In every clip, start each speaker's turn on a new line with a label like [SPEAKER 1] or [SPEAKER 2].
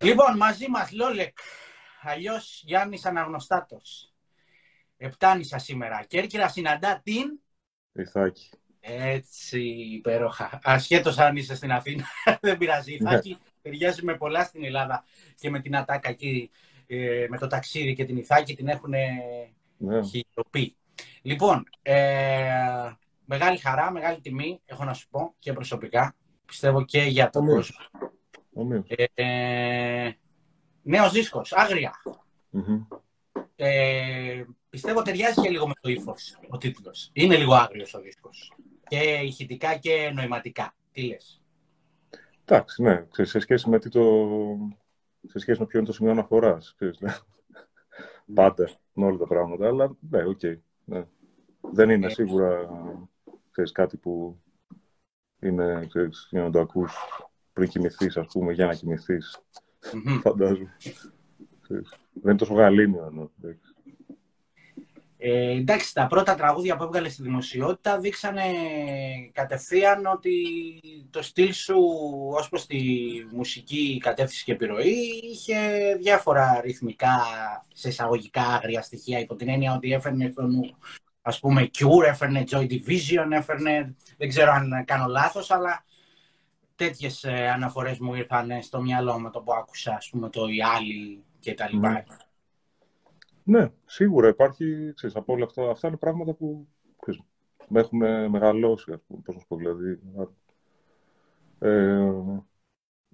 [SPEAKER 1] Λοιπόν, μαζί μας Λόλεκ, αλλιώς Γιάννης Αναγνωστάτος. Επτάνησα σήμερα. Κέρκυρα συναντά την...
[SPEAKER 2] Ιθάκη.
[SPEAKER 1] Έτσι, υπέροχα. Ασχέτως αν είσαι στην Αθήνα, δεν πειράζει. Ιθάκη ναι. ταιριάζει με πολλά στην Ελλάδα και με την Ατάκα εκεί, ε, με το ταξίδι και την Ιθάκη την έχουν ναι. χειροπεί. Λοιπόν, ε, μεγάλη χαρά, μεγάλη τιμή, έχω να σου πω και προσωπικά. Πιστεύω και για τον κόσμο. Ε, νέος δίσκος, Ε, πιστεύω ταιριάζει και λίγο με το ύφος ο τίτλος. Είναι λίγο άγριος ο δίσκος. Και ηχητικά και νοηματικά. Τι λες;
[SPEAKER 2] Εντάξει, ναι. Σε σχέση με, το... σε σχέση με ποιο είναι το σημείο αναφοράς. Ναι. Πάντα με όλα τα πράγματα. Αλλά ναι, OK. Okay, ναι. Δεν είναι ε, σίγουρα ξέρεις, κάτι που είναι, ξέρεις, για να το ακούς πριν κοιμηθείς, ας πούμε, για να κοιμηθείς. Φαντάζομαι. Δεν είναι τόσο γαλήνιο ενώ.
[SPEAKER 1] Ε, εντάξει, τα πρώτα τραγούδια που έβγαλες στη δημοσιότητα δείξανε κατευθείαν ότι το στυλ σου ως προς τη μουσική κατεύθυνση και επιρροή είχε διάφορα ρυθμικά, σε εισαγωγικά άγρια στοιχεία υπό την έννοια ότι έφερνε τον ας πούμε Cure, έφερνε Joy Division, έφερνε, δεν ξέρω αν κάνω λάθος, αλλά τέτοιες ε, αναφορές μου ήρθαν στο μυαλό με το που άκουσα, ας πούμε, το «Οι άλλοι» και τα λοιπά.
[SPEAKER 2] Ναι. ναι, σίγουρα υπάρχει, ξέρεις, από όλα αυτά, αυτά είναι πράγματα που ξέρεις, με έχουν μεγαλώσει, ας πούμε, πώς να σου πω, δηλαδή. Ε,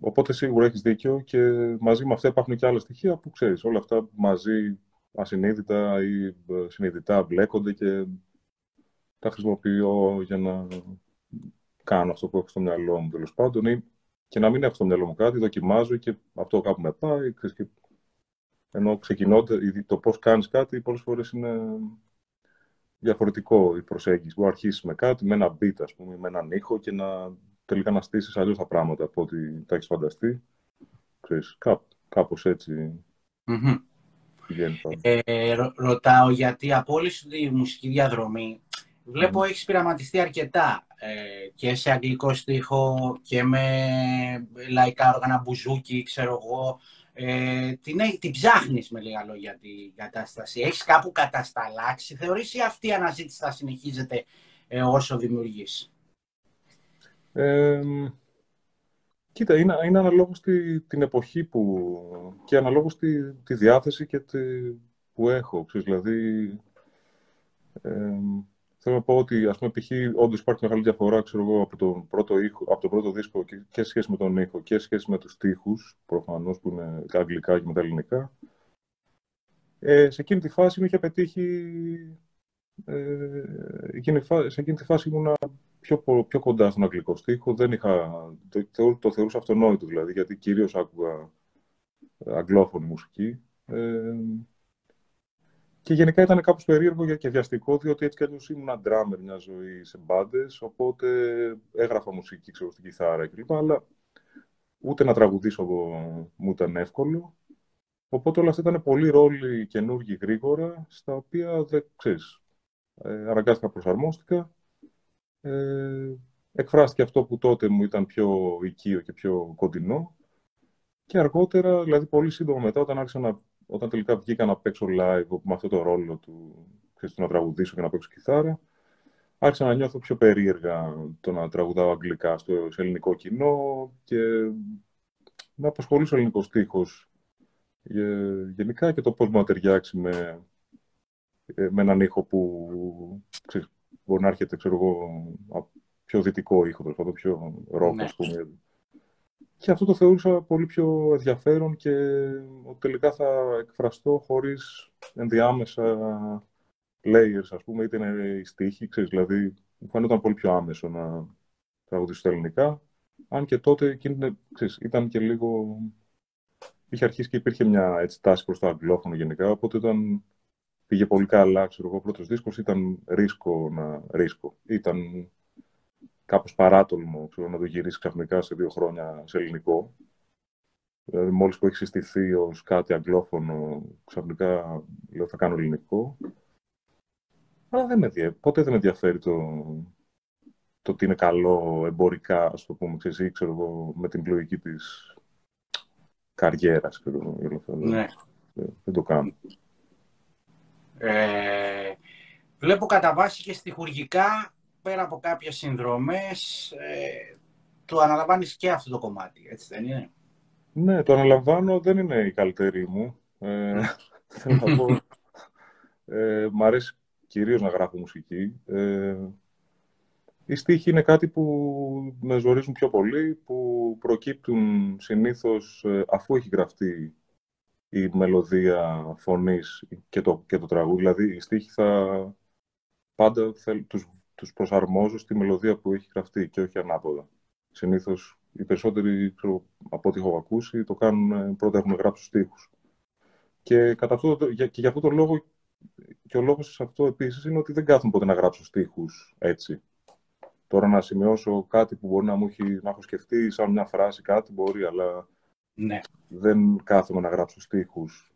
[SPEAKER 2] οπότε σίγουρα έχεις δίκιο και μαζί με αυτά υπάρχουν και άλλα στοιχεία που ξέρεις, όλα αυτά μαζί ασυνείδητα ή ε, συνειδητά μπλέκονται και τα χρησιμοποιώ για να κάνω αυτό που έχω στο μυαλό μου τέλος πάντων ή και να μην έχω στο μυαλό μου κάτι, δοκιμάζω και αυτό κάπου με πάει. Και... Ενώ ξεκινώντα, το πώς κάνεις κάτι πολλές φορές είναι διαφορετικό η προσέγγιση. Μπορεί να αρχίσεις με κάτι, με ένα beat, ας πούμε, με έναν ήχο και να τελικά να στήσεις αλλιώς τα πράγματα από ό,τι τα έχεις φανταστεί. Ξέρεις, κά, κάπως έτσι mm-hmm.
[SPEAKER 1] ε, ρωτάω γιατί από όλη τη μουσική διαδρομή βλέπω mm. έχεις πειραματιστεί αρκετά ε, και σε αγγλικό στίχο και με λαϊκά όργανα μπουζούκι, ξέρω εγώ. Ε, την, την ψάχνεις με λίγα λόγια την κατάσταση. Έχεις κάπου κατασταλάξει. Θεωρείς ή αυτή η αναζήτηση θα συνεχίζεται ε, όσο δημιουργείς;
[SPEAKER 2] Ε, κοίτα, είναι, είναι αναλόγως τη, την εποχή που και αναλόγως τη, τη διάθεση και τη, που έχω. Ξέρεις, δηλαδή, ε, Θέλω να πω ότι, ας πούμε, π.χ. όντως υπάρχει μεγάλη διαφορά, ξέρω εγώ, από τον πρώτο, ήχο, από τον πρώτο δίσκο και, και σχέση με τον ήχο και σχέση με τους στίχους, προφανώς, που είναι τα αγγλικά και με τα ελληνικά. Ε, σε εκείνη τη φάση με είχε πετύχει... Ε, σε εκείνη τη φάση ήμουν πιο, πιο κοντά στον αγγλικό στίχο. Δεν είχα, το, το θεωρούσα αυτονόητο, δηλαδή, γιατί κυρίως άκουγα αγγλόφωνη μουσική. Ε, και γενικά ήταν κάπως περίεργο και βιαστικό, διότι έτσι κι αλλιώς ήμουν ντράμερ μια ζωή σε μπάντες, οπότε έγραφα μουσική, ξέρω, στην κιθάρα κλπ. Αλλά ούτε να τραγουδήσω μου ήταν εύκολο. Οπότε όλα αυτά ήταν πολύ ρόλοι καινούργοι γρήγορα, στα οποία δεν ξέρεις. Ε, αναγκάστηκα προσαρμόστηκα. Ε, εκφράστηκε αυτό που τότε μου ήταν πιο οικείο και πιο κοντινό. Και αργότερα, δηλαδή πολύ σύντομα μετά, όταν άρχισα να όταν τελικά βγήκα να παίξω live με αυτό το ρόλο του, ξέρεις, να τραγουδήσω και να παίξω κιθάρα, άρχισα να νιώθω πιο περίεργα το να τραγουδάω αγγλικά στο ελληνικό κοινό και να απασχολήσω ελληνικός στίχος γενικά και το πώς μου ταιριάξει με, ε, με έναν ήχο που ξέρεις, μπορεί να έρχεται ξέρω εγώ, πιο δυτικό ήχο, το πιο ρόκο, ναι. πούμε, και αυτό το θεωρούσα πολύ πιο ενδιαφέρον και ότι τελικά θα εκφραστώ χωρίς ενδιάμεσα layers, ας πούμε, είτε είναι η στίχη, ξέρεις, δηλαδή μου φαίνονταν πολύ πιο άμεσο να τραγουδήσω στα ελληνικά. Αν και τότε εκείνη, ξέρεις, ήταν και λίγο... Είχε αρχίσει και υπήρχε μια έτσι, τάση προς το αγγλόφωνο γενικά, οπότε ήταν... πήγε πολύ καλά, ξέρω εγώ, ο πρώτος δίσκος ήταν ρίσκο να ρίσκο. Ήταν κάπως παράτολμο ξέρω, να το γυρίσει ξαφνικά σε δύο χρόνια σε ελληνικό. Δηλαδή, μόλις που έχει συστηθεί ως κάτι αγγλόφωνο, ξαφνικά λέω θα κάνω ελληνικό. Αλλά δεν με, ποτέ δεν με ενδιαφέρει το, το ότι είναι καλό εμπορικά, ας το πούμε, ξέρεις, ξέρω εγώ, με την λογική της καριέρας.
[SPEAKER 1] Ναι.
[SPEAKER 2] Δεν το κάνω.
[SPEAKER 1] Ε, βλέπω κατά βάση και στοιχουργικά, πέρα από κάποιες συνδρομές, ε, το αναλαμβάνεις και αυτό το κομμάτι, έτσι δεν είναι;
[SPEAKER 2] Ναι, το αναλαμβάνω, δεν είναι η καλύτερη μου. Ε, θέλω να πω, ε, μ' αρέσει κυρίως να γράφω μουσική. Ε, οι στίχοι είναι κάτι που με ζορίζουν πιο πολύ, που προκύπτουν συνήθως ε, αφού έχει γραφτεί η μελωδία φωνής και το, και το τραγούδι. Δηλαδή, οι στίχοι θα πάντα θέλ, τους, τους προσαρμόζω στη μελωδία που έχει γραφτεί και όχι ανάποδα. Συνήθως οι περισσότεροι, ξέρω, από ό,τι έχω ακούσει, το κάνουν, πρώτα έχουν γράψει στίχους. Και, κατά αυτό, και για αυτό το λόγο, και ο λόγος σε αυτό επίσης είναι ότι δεν κάθουν ποτέ να γράψω στίχους έτσι. Τώρα να σημειώσω κάτι που μπορεί να μου έχει, να έχω σκεφτεί σαν μια φράση, κάτι μπορεί, αλλά
[SPEAKER 1] ναι.
[SPEAKER 2] δεν κάθομαι να γράψω στίχους,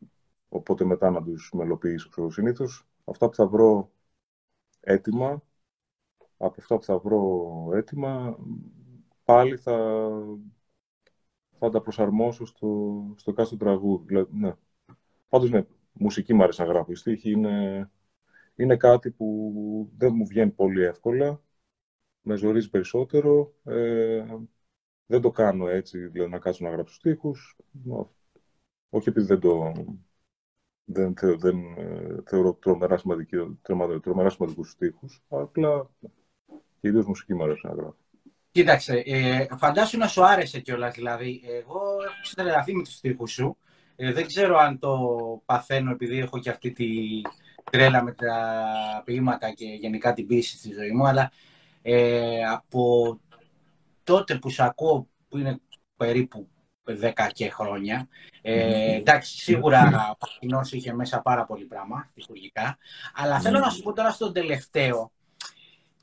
[SPEAKER 2] οπότε μετά να τους μελοποιήσω. Ξέρω. Συνήθως αυτά που θα βρω έτοιμα, από αυτά που θα βρω έτοιμα, πάλι θα, θα τα προσαρμόσω στο, στο κάθε τραγούδι. Δηλαδή, ναι. Πάντως, ναι, μουσική μου αρέσει να γράφω. Η στίχη είναι, είναι κάτι που δεν μου βγαίνει πολύ εύκολα. Με ζορίζει περισσότερο. Ε, δεν το κάνω έτσι, δηλαδή να κάτσω να γράψω στίχους. Όχι επειδή δεν το... Δεν, δεν ε, θεωρώ τρομερά, τρομερά σημαντικούς στίχους, απλά κυρίως μουσική μου αρέσει να γράφω.
[SPEAKER 1] Κοίταξε, ε, φαντάσου να σου άρεσε κιόλας. Δηλαδή, εγώ έχω ξετρελαθεί με τους στίχους σου. Ε, δεν ξέρω αν το παθαίνω επειδή έχω και αυτή τη τρέλα με τα ποίηματα και γενικά την πίστη στη ζωή μου, αλλά ε, από τότε που σε ακούω, που είναι περίπου 10 και χρόνια, ε, εντάξει, σίγουρα ο Πακινός είχε μέσα πάρα πολύ πράγμα, τυχουργικά, αλλά θέλω να σου πω τώρα στον τελευταίο,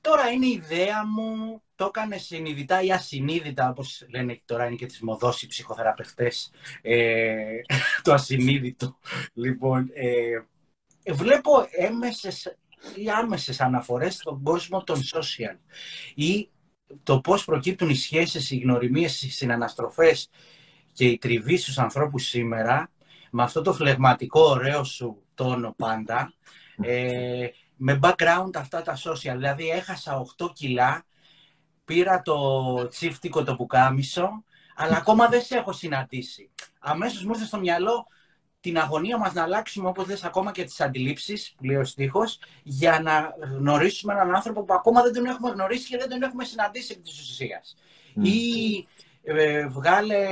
[SPEAKER 1] τώρα είναι η ιδέα μου το έκανε συνειδητά ή ασυνείδητα, όπως λένε τώρα είναι και τις μοδός οι ψυχοθεραπευτές, ε, το ασυνείδητο. Λοιπόν, ε, βλέπω έμεσες ή άμεσες αναφορές στον κόσμο των social ή το πώς προκύπτουν οι σχέσεις, οι γνωριμίες, οι συναναστροφές και η τριβή στους ανθρώπους σήμερα με αυτό το φλεγματικό ωραίο σου τόνο πάντα ε, με background αυτά τα social. Δηλαδή έχασα 8 κιλά πήρα το τσίφτικο το πουκάμισο, αλλά ακόμα δεν σε έχω συναντήσει. Αμέσως μου ήρθε στο μυαλό την αγωνία μας να αλλάξουμε, όπως λες, ακόμα και τις αντιλήψεις, που λέει ο στίχος, για να γνωρίσουμε έναν άνθρωπο που ακόμα δεν τον έχουμε γνωρίσει και δεν τον έχουμε συναντήσει επί της ουσίας. Ή ε, βγάλε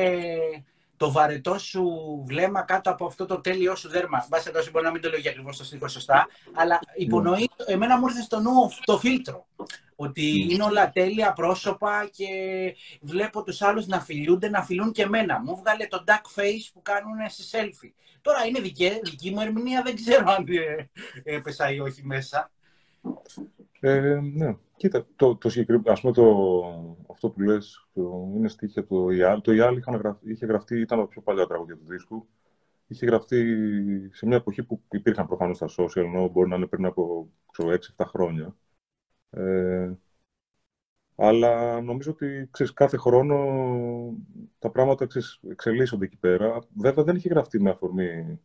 [SPEAKER 1] το βαρετό σου βλέμμα κάτω από αυτό το τέλειό σου δέρμα. Μπα εδώ μπορεί να μην το λέω για ακριβώς το στίχο σωστά, αλλά υπονοεί, εμένα μου ήρθε στο νου το φίλτρο. Ότι είναι όλα τέλεια πρόσωπα και βλέπω τους άλλους να φιλούνται, να φιλούν και εμένα. Μου βγάλε το duck face που κάνουν σε selfie. Τώρα είναι δική, δική μου ερμηνεία, δεν ξέρω αν ε, έπεσα ή όχι μέσα.
[SPEAKER 2] Ε, ναι. Κοίτα, το, το συγκεκριμένο, ας πούμε, το, αυτό που λες, το, είναι στοιχεία το ΙΑΛ. Το ΙΑΛ είχε γραφτεί, ήταν το πιο παλιά τραγούδια του δίσκου. Είχε γραφτεί σε μια εποχή που υπήρχαν προφανώς τα social, ενώ μπορεί να είναι πριν από 6-7 χρόνια. Ε, αλλά νομίζω ότι ξέρεις, κάθε χρόνο τα πράγματα ξέρεις, εξελίσσονται εκεί πέρα. Βέβαια δεν είχε γραφτεί με αφορμή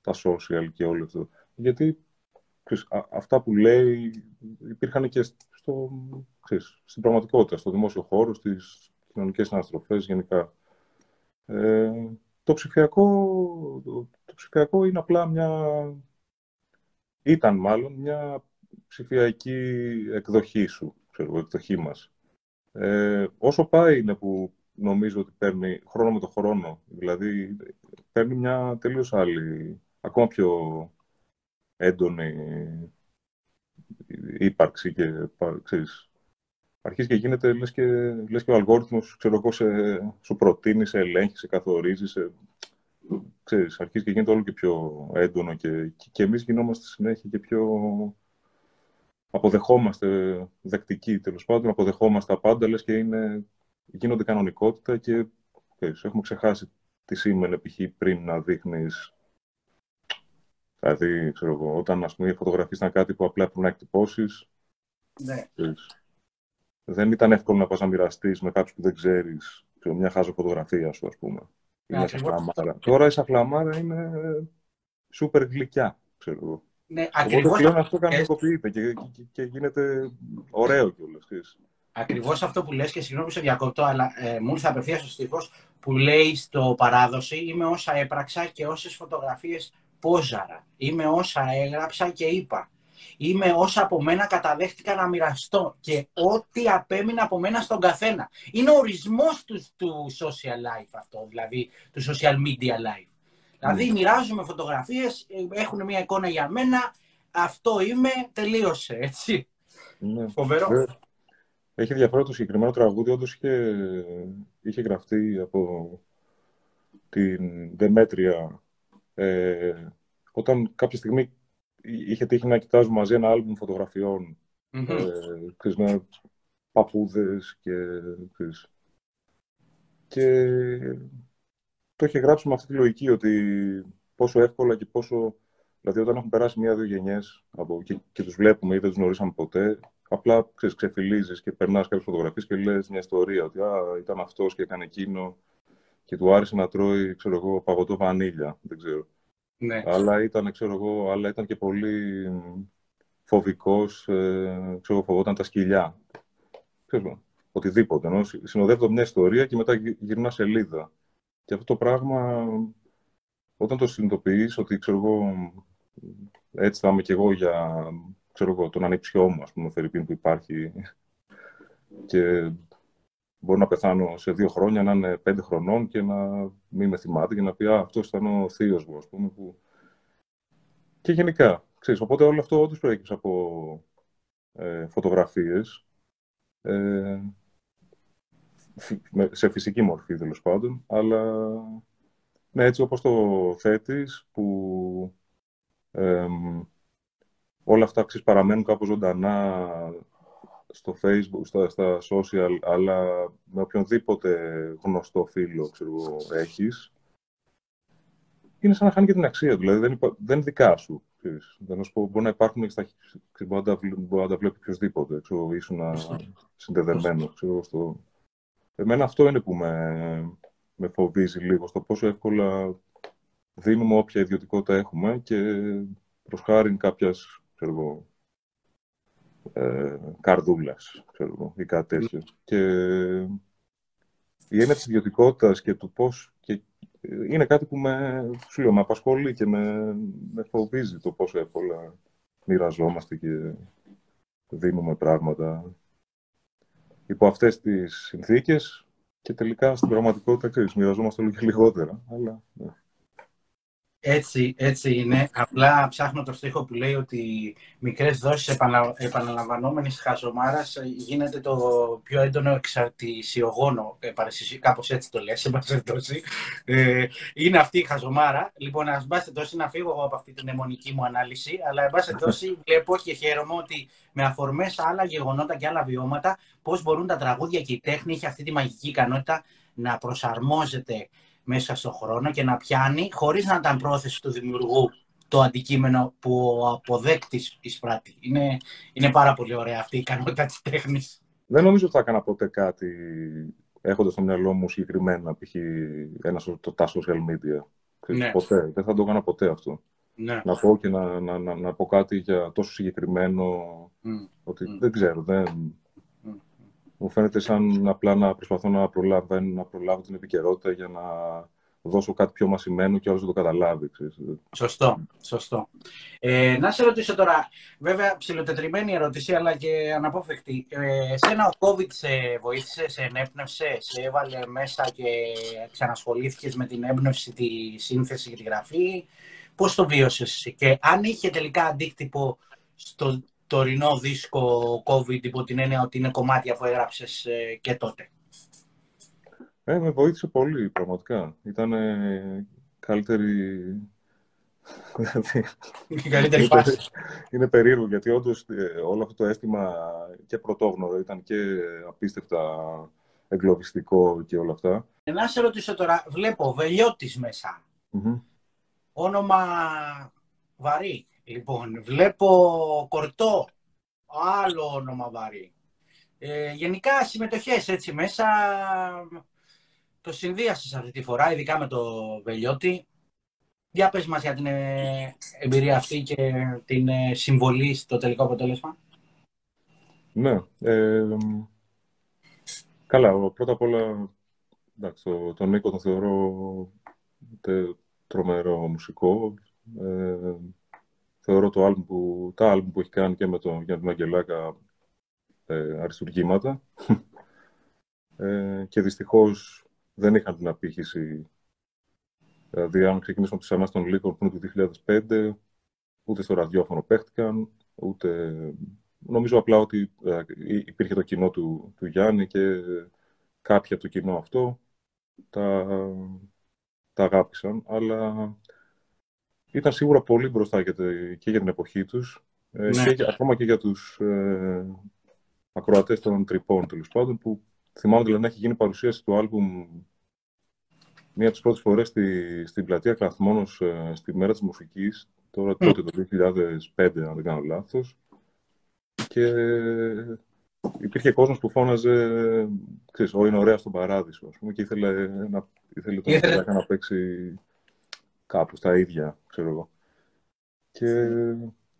[SPEAKER 2] τα social και όλο αυτό. Γιατί ξέρεις, αυτά που λέει υπήρχαν και στο, ξέρεις, στην πραγματικότητα, στο δημόσιο χώρο, στις κοινωνικές συναστροφές γενικά. Ε, το, ψηφιακό, το, το ψηφιακό είναι απλά μια... Ήταν μάλλον μια ψηφιακή εκδοχή σου, ξέρω, εκδοχή μας. Ε, όσο πάει είναι που νομίζω ότι παίρνει χρόνο με το χρόνο. Δηλαδή, παίρνει μια τελείως άλλη, ακόμα πιο έντονη ύπαρξη και, ξέρεις, αρχίζει και γίνεται, λες και, λες και ο αλγόριθμος, ξέρω εγώ, σε, σου προτείνει, σε ελέγχει, σε καθορίζει, σε, ξέρεις, αρχίζει και γίνεται όλο και πιο έντονο και, και, και εμείς γινόμαστε συνέχεια και πιο αποδεχόμαστε δεκτικοί, τέλος πάντων, αποδεχόμαστε τα πάντα, λες και είναι, γίνονται κανονικότητα και ξέρεις, έχουμε ξεχάσει τι σήμαινε π.χ. πριν να δείχνεις Δηλαδή, ξέρω εγώ, όταν ας πούμε, οι φωτογραφίες ήταν κάτι που απλά πρέπει να εκτυπώσεις.
[SPEAKER 1] Ναι.
[SPEAKER 2] Δεν ήταν εύκολο να πας να μοιραστείς με κάποιους που δεν ξέρεις, μια χάζο φωτογραφία σου, ας πούμε. είναι σαφλαμάρα. Τώρα η σαφλαμάρα είναι σούπερ γλυκιά, ξέρω εγώ.
[SPEAKER 1] Ναι, ακριβώς
[SPEAKER 2] πλέον αυτό κανονικοποιείται και, και, και, γίνεται ωραίο κιόλας.
[SPEAKER 1] Ακριβώς αυτό που λες και συγγνώμη που σε διακόπτω, αλλά ε, μου ήρθε απευθείας ο στίχος που λέει στο παράδοση Είμαι όσα έπραξα και όσες φωτογραφίες πόζαρα. Είμαι όσα έγραψα και είπα. Είμαι όσα από μένα καταδέχτηκα να μοιραστώ και ό,τι απέμεινε από μένα στον καθένα. Είναι ο ορισμός τους, του social life αυτό, δηλαδή του social media life. Δηλαδή mm. μοιράζομαι φωτογραφίες, ε, έχουν μια εικόνα για μένα, αυτό είμαι, τελείωσε, έτσι.
[SPEAKER 2] Ναι. Φοβερό. Ε, έχει ενδιαφέρον το συγκεκριμένο τραγούδι, όντως είχε, είχε γραφτεί από την Δεμέτρια ε, όταν κάποια στιγμή είχε τύχει να κοιτάζουμε μαζί ένα άλμπουμ φωτογραφιών mm-hmm. ε, ξέρεις, με παππούδες και, ξέρεις, και το είχε γράψει με αυτή τη λογική ότι πόσο εύκολα και πόσο Δηλαδή, όταν έχουν περάσει μία-δύο γενιές και, και τους βλέπουμε ή δεν τους γνωρίσαμε ποτέ, απλά ξέρεις, ξεφυλίζεις και περνάς κάποιες φωτογραφίες και λες μια ιστορία ότι α, ήταν αυτός και έκανε εκείνο και του άρεσε να τρώει ξέρω εγώ, παγωτό βανίλια. Δεν ξέρω.
[SPEAKER 1] Ναι.
[SPEAKER 2] Αλλά ήταν, ξέρω εγώ, αλλά ήταν και πολύ φοβικός, ε, ξέρω, φοβόταν τα σκυλιά. Ξέρω, οτιδήποτε. Ενώ συνοδεύεται μια ιστορία και μετά γυρνά σελίδα. Και αυτό το πράγμα, όταν το συνειδητοποιείς ότι, ξέρω εγώ, έτσι θα είμαι κι εγώ για, ξέρω εγώ, τον ανήψιό μου, ας πούμε, Φερρυπίν που υπάρχει και Μπορεί να πεθάνω σε δύο χρόνια, να είναι πέντε χρονών και να μην με θυμάται και να πει «Α, αυτός ήταν ο θείος μου», ας πούμε. Που... Και γενικά, ξέρεις, οπότε όλο αυτό όντως προέκυψε από ε, φωτογραφίες, ε, σε φυσική μορφή, τέλος πάντων, αλλά ναι, έτσι όπως το θέτεις, που ε, όλα αυτά ξέρεις, παραμένουν κάπως ζωντανά στο facebook, στα, στα social, αλλά με οποιονδήποτε γνωστό φίλο ξέρω, έχεις, είναι σαν να χάνει και την αξία του. Δηλαδή δεν, υπά... δεν είναι δικά σου. Δεν να σου πω, μπορεί να υπάρχουν στα... μπορεί, να τα... μπορεί να τα βλέπει οποιοδήποτε. Ξέρω, ήσουν συνδεδεμένο. Ξέρω, στο... Εμένα αυτό είναι που με... με φοβίζει λίγο, στο πόσο εύκολα δίνουμε όποια ιδιωτικότητα έχουμε και προς χάρη κάποιας ξέρω, ε, καρδούλας, ξέρω εγώ, ή κάτι τέτοιο. Και η έννοια της ιδιωτικότητας και του πώς... Και είναι κάτι που με, σου λέω, με απασχολεί και με, με φοβίζει το πόσο εύκολα μοιραζόμαστε και δίνουμε πράγματα υπό αυτές τις συνθήκες και τελικά στην πραγματικότητα, ξέρεις, μοιραζόμαστε όλο και λιγότερα. Αλλά, ναι.
[SPEAKER 1] Έτσι, έτσι είναι. Απλά ψάχνω το στίχο που λέει ότι μικρές δόσεις επανα, επαναλαμβανόμενης χαζομάρας γίνεται το πιο έντονο εξαρτησιογόνο. Ε, κάπως έτσι το λες, ε, είναι αυτή η χαζομάρα. Λοιπόν, ας μπάστε τόση να φύγω εγώ από αυτή την αιμονική μου ανάλυση, αλλά εν τόση βλέπω και χαίρομαι ότι με αφορμές άλλα γεγονότα και άλλα βιώματα, πώς μπορούν τα τραγούδια και η τέχνη έχει αυτή τη μαγική ικανότητα να προσαρμόζεται μέσα στον χρόνο και να πιάνει χωρίς να ήταν πρόθεση του δημιουργού το αντικείμενο που ο αποδέκτης εισπράττει. Είναι, είναι πάρα πολύ ωραία αυτή η ικανότητα της τέχνης.
[SPEAKER 2] Δεν νομίζω ότι θα έκανα ποτέ κάτι έχοντας στο μυαλό μου συγκεκριμένα π.χ. ένα το, τα social media. Ναι. Ποτέ. Δεν θα το έκανα ποτέ αυτό.
[SPEAKER 1] Ναι.
[SPEAKER 2] Να πω και να, να, να, να, πω κάτι για τόσο συγκεκριμένο ότι δεν ξέρω, δεν, μου φαίνεται σαν απλά να προσπαθώ να προλάβω, να προλάβω την επικαιρότητα για να δώσω κάτι πιο μασημένο και όλος να το καταλάβει. Ξέρεις.
[SPEAKER 1] Σωστό, σωστό. Ε, να σε ρωτήσω τώρα, βέβαια ψηλοτετριμένη ερώτηση, αλλά και αναπόφευκτη. Ε, σένα ο COVID σε βοήθησε, σε ενέπνευσε, σε έβαλε μέσα και ξανασχολήθηκες με την έμπνευση, τη σύνθεση και τη γραφή; Πώς το βίωσες και αν είχε τελικά αντίκτυπο στο τωρινό δίσκο COVID υπό την έννοια ότι είναι κομμάτια που έγραψες ε, και τότε.
[SPEAKER 2] Ε, με βοήθησε πολύ, πραγματικά. Ήταν καλύτερη...
[SPEAKER 1] καλύτερη φάση.
[SPEAKER 2] Είναι περίεργο, γιατί όντως ε, όλο αυτό το αίσθημα και πρωτόγνωρο ήταν και απίστευτα εγκλωβιστικό και όλα αυτά.
[SPEAKER 1] Ε, να σε ρωτήσω τώρα, βλέπω Βελιώτης Όνομα βαρύ. Λοιπόν, βλέπω κορτό, άλλο όνομα βαρύ. Ε, γενικά συμμετοχές έτσι μέσα, το συνδύασες αυτή τη φορά, ειδικά με το Βελιώτη. Για πες μας για την ε, εμπειρία αυτή και την ε, συμβολή στο τελικό αποτέλεσμα.
[SPEAKER 2] Ναι. Ε, καλά, πρώτα απ' όλα, εντάξει, το, τον Νίκο τον θεωρώ τε, τρομερό μουσικό. Ε, θεωρώ το άλμ που, τα άλμ που έχει κάνει και με τον, για τον Αγγελάκα ε, αριστουργήματα. Ε, και δυστυχώς δεν είχαν την απήχηση. Δηλαδή, αν ξεκινήσουμε από τις ανάσεις των Λύκων που είναι του 2005, ούτε στο ραδιόφωνο παίχτηκαν, ούτε... Νομίζω απλά ότι ε, υπήρχε το κοινό του, του Γιάννη και κάποιοι από το κοινό αυτό τα, τα αγάπησαν, αλλά ήταν σίγουρα πολύ μπροστά και, και για την εποχή τους ε, ναι. και ακόμα και για τους ε, ακροατές των τρυπών, τέλος πάντων, που θυμάμαι δηλαδή να έχει γίνει παρουσίαση του άλμπουμ μία από τις πρώτες φορές στη, στην πλατεία Κλαθμόνος ε, στη μέρα της μουσικής, τώρα τότε το 2005, αν δεν κάνω λάθος. Και υπήρχε κόσμος που φώναζε, ξέρεις, είναι ωραία στον παράδεισο, ας πούμε, και ήθελε, να, ήθελε τον ήθελε... να παίξει κάπου στα ίδια, ξέρω εγώ. Και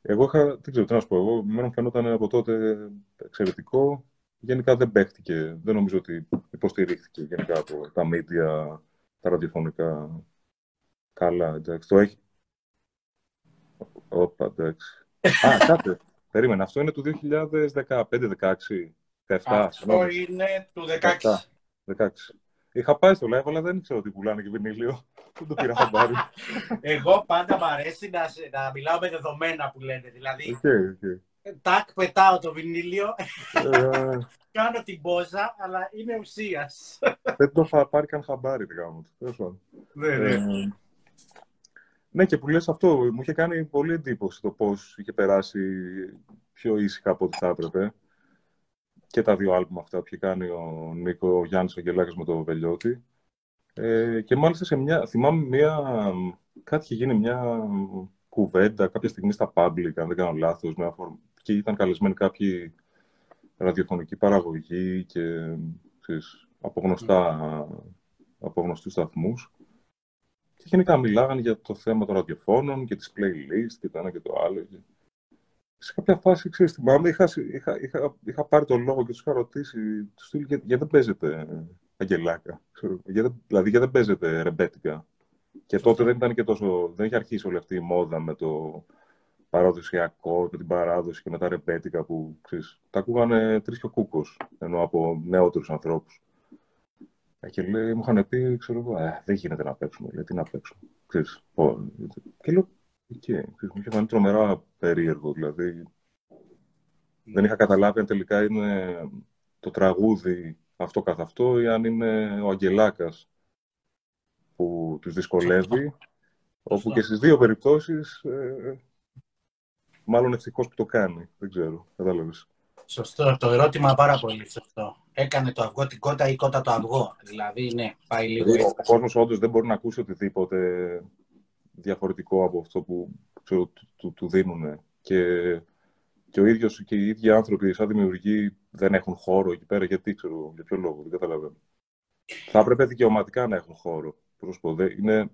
[SPEAKER 2] εγώ είχα, δεν ξέρω τι να σου πω, εγώ, μου φαίνονταν από τότε εξαιρετικό. Γενικά δεν παίχτηκε, δεν νομίζω ότι υποστηρίχθηκε γενικά από τα media, τα ραδιοφωνικά. Καλά, εντάξει, το έχει. Όπα, εντάξει. Α, κάτι. Περίμενα, αυτό είναι του 2015-16.
[SPEAKER 1] Αυτό είναι του 16.
[SPEAKER 2] 16. Είχα πάει στο live, αλλά δεν ήξερα ότι πουλάνε και βινίλιο. Δεν το πήρα χαμπάρι.
[SPEAKER 1] Εγώ πάντα μου αρέσει να, να μιλάω με δεδομένα που λένε. Δηλαδή,
[SPEAKER 2] okay, okay.
[SPEAKER 1] τάκ, πετάω το βινίλιο, ε, κάνω την πόζα, αλλά είναι ουσίας.
[SPEAKER 2] δεν το είχα πάρει καν χαμπάρι, γάμο του.
[SPEAKER 1] Ναι, ναι. Ε,
[SPEAKER 2] ναι, και που λες αυτό, μου είχε κάνει πολύ εντύπωση το πώς είχε περάσει πιο ήσυχα από ό,τι θα έπρεπε και τα δύο άλμπου αυτά που είχε κάνει ο Νίκο ο Γιάννης Αγγελάκης με το Βελιώτη. Ε, και μάλιστα σε μια, θυμάμαι μια, κάτι είχε γίνει μια κουβέντα κάποια στιγμή στα public, αν δεν κάνω λάθος, με και ήταν καλεσμένοι κάποιοι ραδιοφωνικοί παραγωγοί και ξέρεις, από, γνωστά, από γνωστούς σταθμούς. Και γενικά μιλάγανε για το θέμα των ραδιοφώνων και τις playlist και το ένα και το άλλο σε κάποια φάση, ξέρεις, θυμάμαι, είχα, είχα, είχα, είχα πάρει τον λόγο και τους είχα ρωτήσει, τους στείλει, γιατί, γιατί δεν παίζετε αγγελάκα, ξέρω, γιατί, δηλαδή γιατί δεν παίζετε ρεμπέτικα. Και τότε δεν ήταν και τόσο, δεν είχε αρχίσει όλη αυτή η μόδα με το παραδοσιακό, με την παράδοση και με τα ρεμπέτικα που, ξέρεις, τα ακούγανε τρεις και ο κούκος, ενώ από νεότερους ανθρώπους. Ε, και λέει, μου είχαν πει, ξέρω εγώ, ε, δεν γίνεται να παίξουμε, λέει, τι να παίξουμε. Ξέρεις, και λέω, Εκεί, μου είχε φανεί τρομερά περίεργο, δηλαδή. Δεν είχα καταλάβει αν τελικά είναι το τραγούδι αυτό καθ' αυτό ή αν είναι ο Αγγελάκας που τους δυσκολεύει, όπου και στις δύο περιπτώσεις ε, μάλλον ευτυχώς που το κάνει, δεν ξέρω, κατάλαβες.
[SPEAKER 1] Σωστό, το ερώτημα πάρα πολύ σωστό. Έκανε το αυγό την κότα ή κότα το αυγό. Δηλαδή, ναι, πάει λίγο.
[SPEAKER 2] Δηλαδή, ο κόσμος όντως δεν μπορεί να ακούσει οτιδήποτε διαφορετικό από αυτό που ξέρω, του, του, δίνουν. Και, και ο ίδιος και οι ίδιοι άνθρωποι σαν δημιουργοί δεν έχουν χώρο εκεί πέρα. Γιατί, ξέρω, για ποιο λόγο, δεν καταλαβαίνω. Θα έπρεπε δικαιωματικά να έχουν χώρο. Πώς πω, είναι...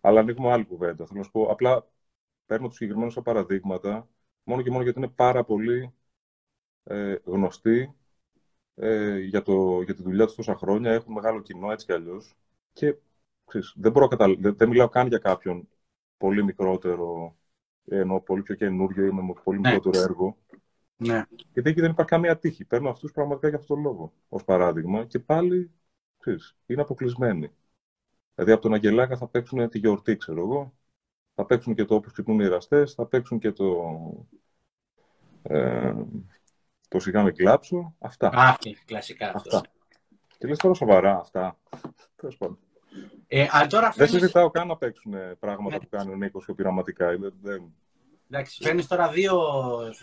[SPEAKER 2] Αλλά ανοίγουμε άλλη κουβέντα. Θέλω να σου πω, απλά παίρνω τους συγκεκριμένους παραδείγματα μόνο και μόνο γιατί είναι πάρα πολύ ε, γνωστοί ε, για, το, για τη δουλειά τους τόσα χρόνια, έχουν μεγάλο κοινό έτσι κι αλλιώς. Και ξέρεις, δεν, μπορώ κατα... δεν, δεν μιλάω καν για κάποιον πολύ μικρότερο, ενώ πολύ πιο καινούριο ή με πολύ ναι. μικρότερο έργο.
[SPEAKER 1] Ναι.
[SPEAKER 2] Γιατί εκεί δεν υπάρχει καμία τύχη. Παίρνω αυτούς πραγματικά για αυτόν τον λόγο ως παράδειγμα και πάλι ξέρεις, είναι αποκλεισμένοι. Δηλαδή από τον Αγγελάκα θα παίξουν τη γιορτή, ξέρω εγώ. Θα παίξουν και το όπως ξυπνούν οι εραστές, θα παίξουν και το. Ε, το σιγά με κλάψω. Αυτά.
[SPEAKER 1] Α, κλασικά
[SPEAKER 2] αυτά. Και λες τώρα σοβαρά αυτά. Τέλος πάντων.
[SPEAKER 1] Ε, τώρα
[SPEAKER 2] Δεν συζητάω καν να παίξουν πράγματα που κάνει ο Νίκος πιο πειραματικά. Δεν...
[SPEAKER 1] Εντάξει, φέρνει τώρα δύο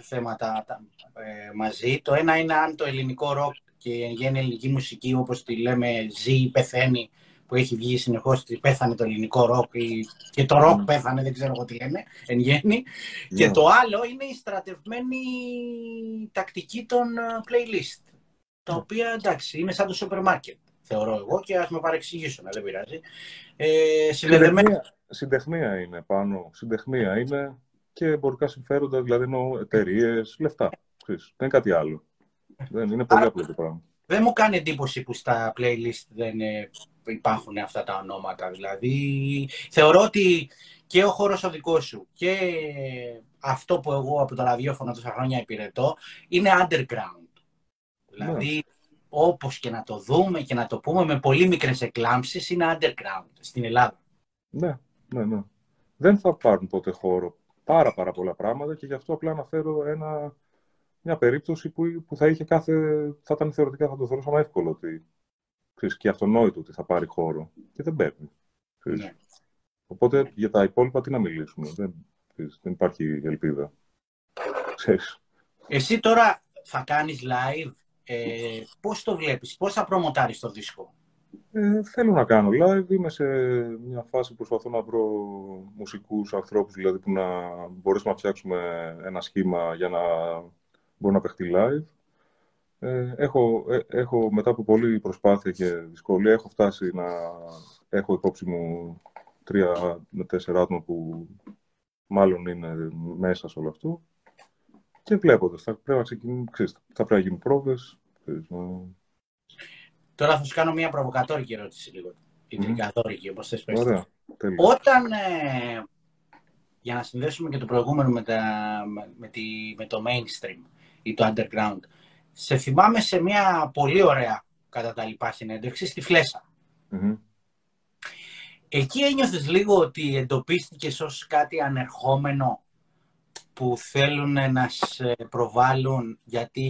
[SPEAKER 1] θέματα ε, μαζί. Το ένα είναι αν το ελληνικό ροκ και η εν γένει ελληνική μουσική, όπως τη λέμε, ζει ή πεθαίνει, που έχει βγει συνεχώς ότι πέθανε το ελληνικό ροκ ή... και το ροκ mm. πέθανε, δεν ξέρω εγώ τι λένε, εν γένει. Yeah. Και ναι. το άλλο είναι η στρατευμένη τακτική των ε, playlist, τα οποία εντάξει είναι σαν το σούπερ μάρκετ θεωρώ εγώ και ας με παρεξηγήσουν, δεν πειράζει. Ε, συνδεδεμένα...
[SPEAKER 2] Συντεχνία είναι πάνω, συντεχνία είναι και εμπορικά συμφέροντα, δηλαδή εννοώ εταιρείες, λεφτά. Δεν είναι κάτι άλλο. Δεν είναι πολύ απλό το πράγμα.
[SPEAKER 1] Δεν μου κάνει εντύπωση που στα playlist δεν υπάρχουν αυτά τα ονόματα. Δηλαδή, θεωρώ ότι και ο χώρος ο δικός σου και αυτό που εγώ από το ραδιόφωνο τόσα χρόνια υπηρετώ είναι underground. Δηλαδή, ναι. Όπως και να το δούμε και να το πούμε με πολύ μικρές εκλάμψεις, είναι underground στην Ελλάδα.
[SPEAKER 2] Ναι, ναι, ναι. Δεν θα πάρουν ποτέ χώρο πάρα πάρα πολλά πράγματα και γι' αυτό απλά αναφέρω ένα, μια περίπτωση που, που θα είχε κάθε, θα ήταν θεωρητικά θα το θεωρούσαμε εύκολο ότι ξέρεις, και αυτονόητο ότι θα πάρει χώρο και δεν παίρνει. Ναι. Οπότε για τα υπόλοιπα τι να μιλήσουμε. Δεν, δεν υπάρχει ελπίδα. Ξέρεις.
[SPEAKER 1] Εσύ τώρα θα κάνεις live. Ε, πώς το βλέπεις, πώς θα προμοτάρεις το δίσκο;
[SPEAKER 2] Ε, θέλω να κάνω live. Είμαι σε μια φάση που προσπαθώ να βρω μουσικούς ανθρώπους, δηλαδή που να μπορέσουμε να φτιάξουμε ένα σχήμα για να μπορεί να παιχτεί live. Ε, έχω, ε, έχω, μετά από πολλή προσπάθεια και δυσκολία, έχω φτάσει να έχω υπόψη μου τρία με τέσσερα άτομα που μάλλον είναι μέσα σε όλο αυτό. Και βλέποντα, θα πρέπει να ξεκινήσουν, θα πρέπει να γίνουν πρόβες.
[SPEAKER 1] Τώρα θα σου κάνω μια προβοκατόρικη ερώτηση λίγο. Ιδρυκαδόρικη, όπως θες πες. Ωραία, Όταν, ε, για να συνδέσουμε και το προηγούμενο με, τα, με, τη, με το mainstream ή το underground, σε θυμάμαι σε μια πολύ ωραία κατά τα λοιπά συνέντευξη στη φλεσα Εκεί ένιωθες λίγο ότι εντοπίστηκες ως κάτι ανερχόμενο που θέλουν να σε προβάλλουν γιατί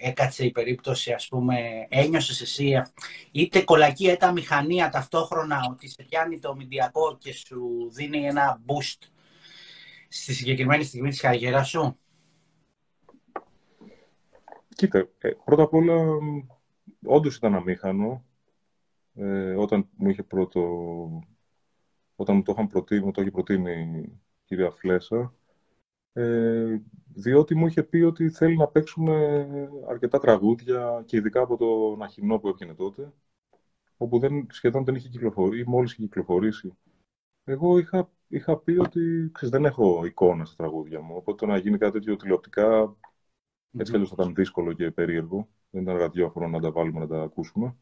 [SPEAKER 1] έκατσε η περίπτωση, ας πούμε, ένιωσες εσύ είτε κολακή είτε μηχανία ταυτόχρονα ότι σε πιάνει το μηντιακό και σου δίνει ένα boost στη συγκεκριμένη στιγμή της καριέρας σου;
[SPEAKER 2] Κοίτα, ε, πρώτα απ' όλα όντως ήταν αμήχανο ε, όταν μου είχε πρώτο όταν μου το είχαν προτείνει, μου το είχε προτείνει η κυρία Φλέσα ε, διότι μου είχε πει ότι θέλει να παίξουμε αρκετά τραγούδια και ειδικά από το Ναχινό που έβγαινε τότε, όπου δεν, σχεδόν δεν είχε κυκλοφορήσει, ή μόλις είχε κυκλοφορήσει. Εγώ είχα, είχα πει ότι ξέρεις, δεν έχω εικόνα στα τραγούδια μου, οπότε το να γίνει κάτι τέτοιο τηλεοπτικά έτσι κι θα ήταν δύσκολο και περίεργο. Δεν ήταν ραδιόφωνο να τα βάλουμε να τα ακούσουμε.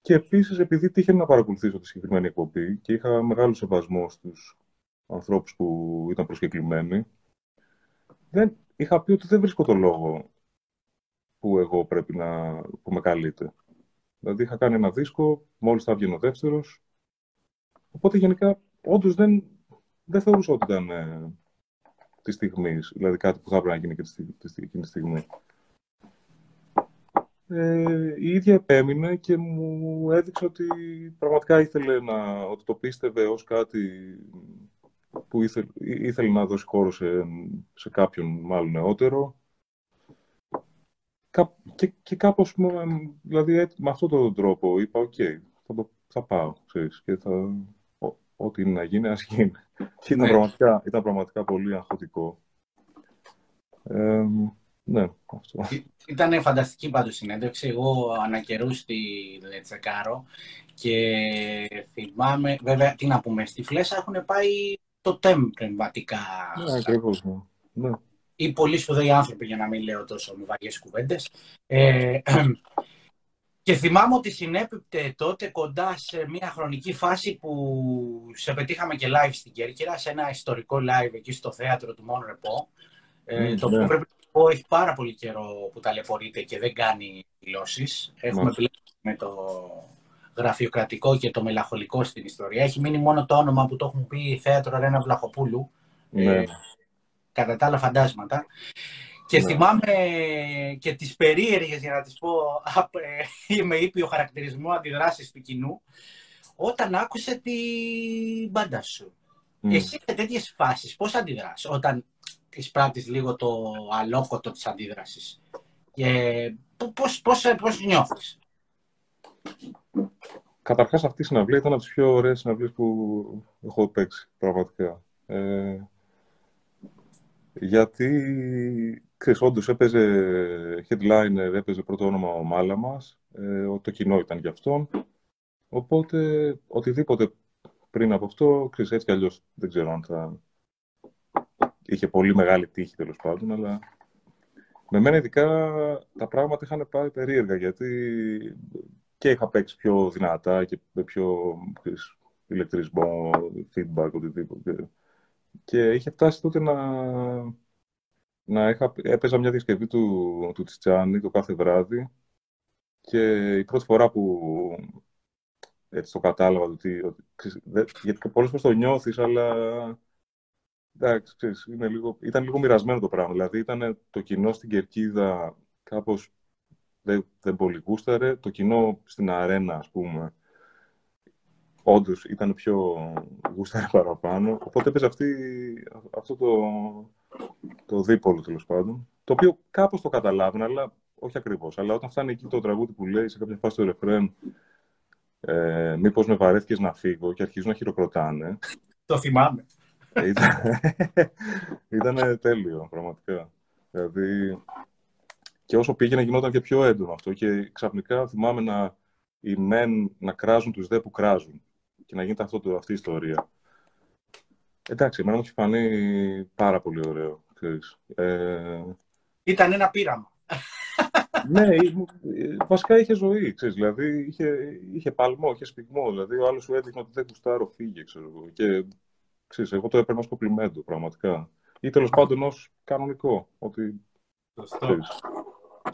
[SPEAKER 2] Και επίσης, επειδή τύχε να παρακολουθήσω τη συγκεκριμένη εκπομπή και είχα μεγάλο σεβασμό στους ανθρώπους που ήταν προσκεκλημένοι, δεν, είχα πει ότι δεν βρίσκω το λόγο που εγώ πρέπει να, που με καλείτε. Δηλαδή είχα κάνει ένα δίσκο, μόλις θα βγει ο δεύτερος. Οπότε γενικά, όντως δεν, δεν θεωρούσα ότι ήταν ε, της στιγμής, δηλαδή κάτι που θα έπρεπε να γίνει και τη, τη, τη στιγμή. Ε, η ίδια επέμεινε και μου έδειξε ότι πραγματικά ήθελε να, ότι το πίστευε ως κάτι που ήθελε, ήθελε να δώσει χώρο σε, σε κάποιον μάλλον νεότερο. Και, και κάπως, δηλαδή, με αυτόν τον τρόπο είπα, οκ, θα, θα πάω, ξέρεις, και θα, ό,τι είναι να γίνει, ας γίνει. Και ήταν, ναι. πραγματικά, ήταν πραγματικά πολύ αγχωτικό. Ε, ναι, αυτό.
[SPEAKER 1] Ήταν φανταστική πάντως συνέντευξη. Εγώ ανακαιρούς τη τσεκάρω και θυμάμαι, βέβαια, τι να πούμε, στη Φλέσσα έχουν πάει το τέμ πνευματικά.
[SPEAKER 2] Ναι, ακριβώς, ναι. ναι.
[SPEAKER 1] Ή πολύ σπουδαίοι άνθρωποι, για να μην λέω τόσο με βαριές κουβέντες. Ε, και θυμάμαι ότι συνέπιπτε τότε κοντά σε μια χρονική φάση που σε πετύχαμε και live στην Κέρκυρα, σε ένα ιστορικό live εκεί στο θέατρο του Μόν Ρεπό, ε, το οποίο ναι. πρέπει να πω έχει πάρα πολύ καιρό που ταλαιπωρείται και δεν κάνει δηλώσεις. Έχουμε ναι. με το γραφειοκρατικό και το μελαγχολικό στην ιστορία. Έχει μείνει μόνο το όνομα που το έχουν πει θέατρο Ρένα Βλαχοπούλου. Ναι. Ε, κατά τα άλλα φαντάσματα. Και ναι. θυμάμαι και τις περίεργες, για να τις πω, ε, με ήπιο χαρακτηρισμό αντιδράσεις του κοινού, όταν άκουσε την μπάντα σου. Mm. Εσύ σε τέτοιες φάσεις πώς αντιδράς, όταν εισπράττεις λίγο το αλόκοτο της αντίδρασης; Και πώς, πώς, πώς νιώθεις;
[SPEAKER 2] Καταρχάς, αυτή η συναυλία ήταν από τις πιο ωραίες συναυλίες που έχω παίξει, πραγματικά. Ε, γιατί ξέρεις, όντως έπαιζε headliner, έπαιζε πρώτο όνομα ο Μάλα μας, ε, το κοινό ήταν για αυτόν. Οπότε, οτιδήποτε πριν από αυτό, ξέρεις, έτσι κι αλλιώς δεν ξέρω αν θα... Είχε πολύ μεγάλη τύχη, τέλος πάντων, αλλά... Με μένα ειδικά τα πράγματα είχαν πάει περίεργα, γιατί και είχα παίξει πιο δυνατά και με πιο ξέρεις, ηλεκτρισμό, feedback, οτιδήποτε. Και είχε φτάσει τότε να, να είχα, έπαιζα μια διασκευή του, του Τσιτσάνη το κάθε βράδυ και η πρώτη φορά που έτσι το κατάλαβα, ότι, ότι, γιατί πολλές φορές το νιώθεις, αλλά εντάξει, ξέρεις, είναι λίγο, ήταν λίγο μοιρασμένο το πράγμα. Δηλαδή ήταν το κοινό στην Κερκίδα κάπως δεν, δεν πολύ γούσταρε, το κοινό στην αρένα, ας πούμε, όντως ήταν πιο γούσταρε παραπάνω. Οπότε έπαιζε αυτή, αυτό το, το δίπολο τέλος πάντων. Το οποίο κάπως το καταλάβαινα, αλλά όχι ακριβώς. Αλλά όταν φτάνει εκεί το τραγούδι που λέει σε κάποια φάση το ρεφρέν, ε, μήπως με βαρέθηκες να φύγω και αρχίζουν να χειροκροτάνε.
[SPEAKER 1] Το θυμάμαι.
[SPEAKER 2] Ήταν, ήταν τέλειο, πραγματικά. Δηλαδή, και όσο πήγαινε γινόταν και πιο έντονο αυτό. Και ξαφνικά θυμάμαι να οι μεν να κράζουν τους δε που κράζουν και να γίνεται αυτό, αυτή η ιστορία. Εντάξει, εμένα μου έχει φανεί πάρα πολύ ωραίο. Ε...
[SPEAKER 1] Ήταν ένα πείραμα.
[SPEAKER 2] ναι, βασικά είχε ζωή, ξέρεις, δηλαδή είχε, είχε παλμό, είχε σπιγμό, δηλαδή ο άλλος σου έδειχνε ότι δεν κουστάρω, φύγε, ξέρω εγώ. Και ξέρεις, εγώ το έπαιρνα ως κοπλιμέντο, πραγματικά. Ή τέλος πάντων ως κανονικό, ότι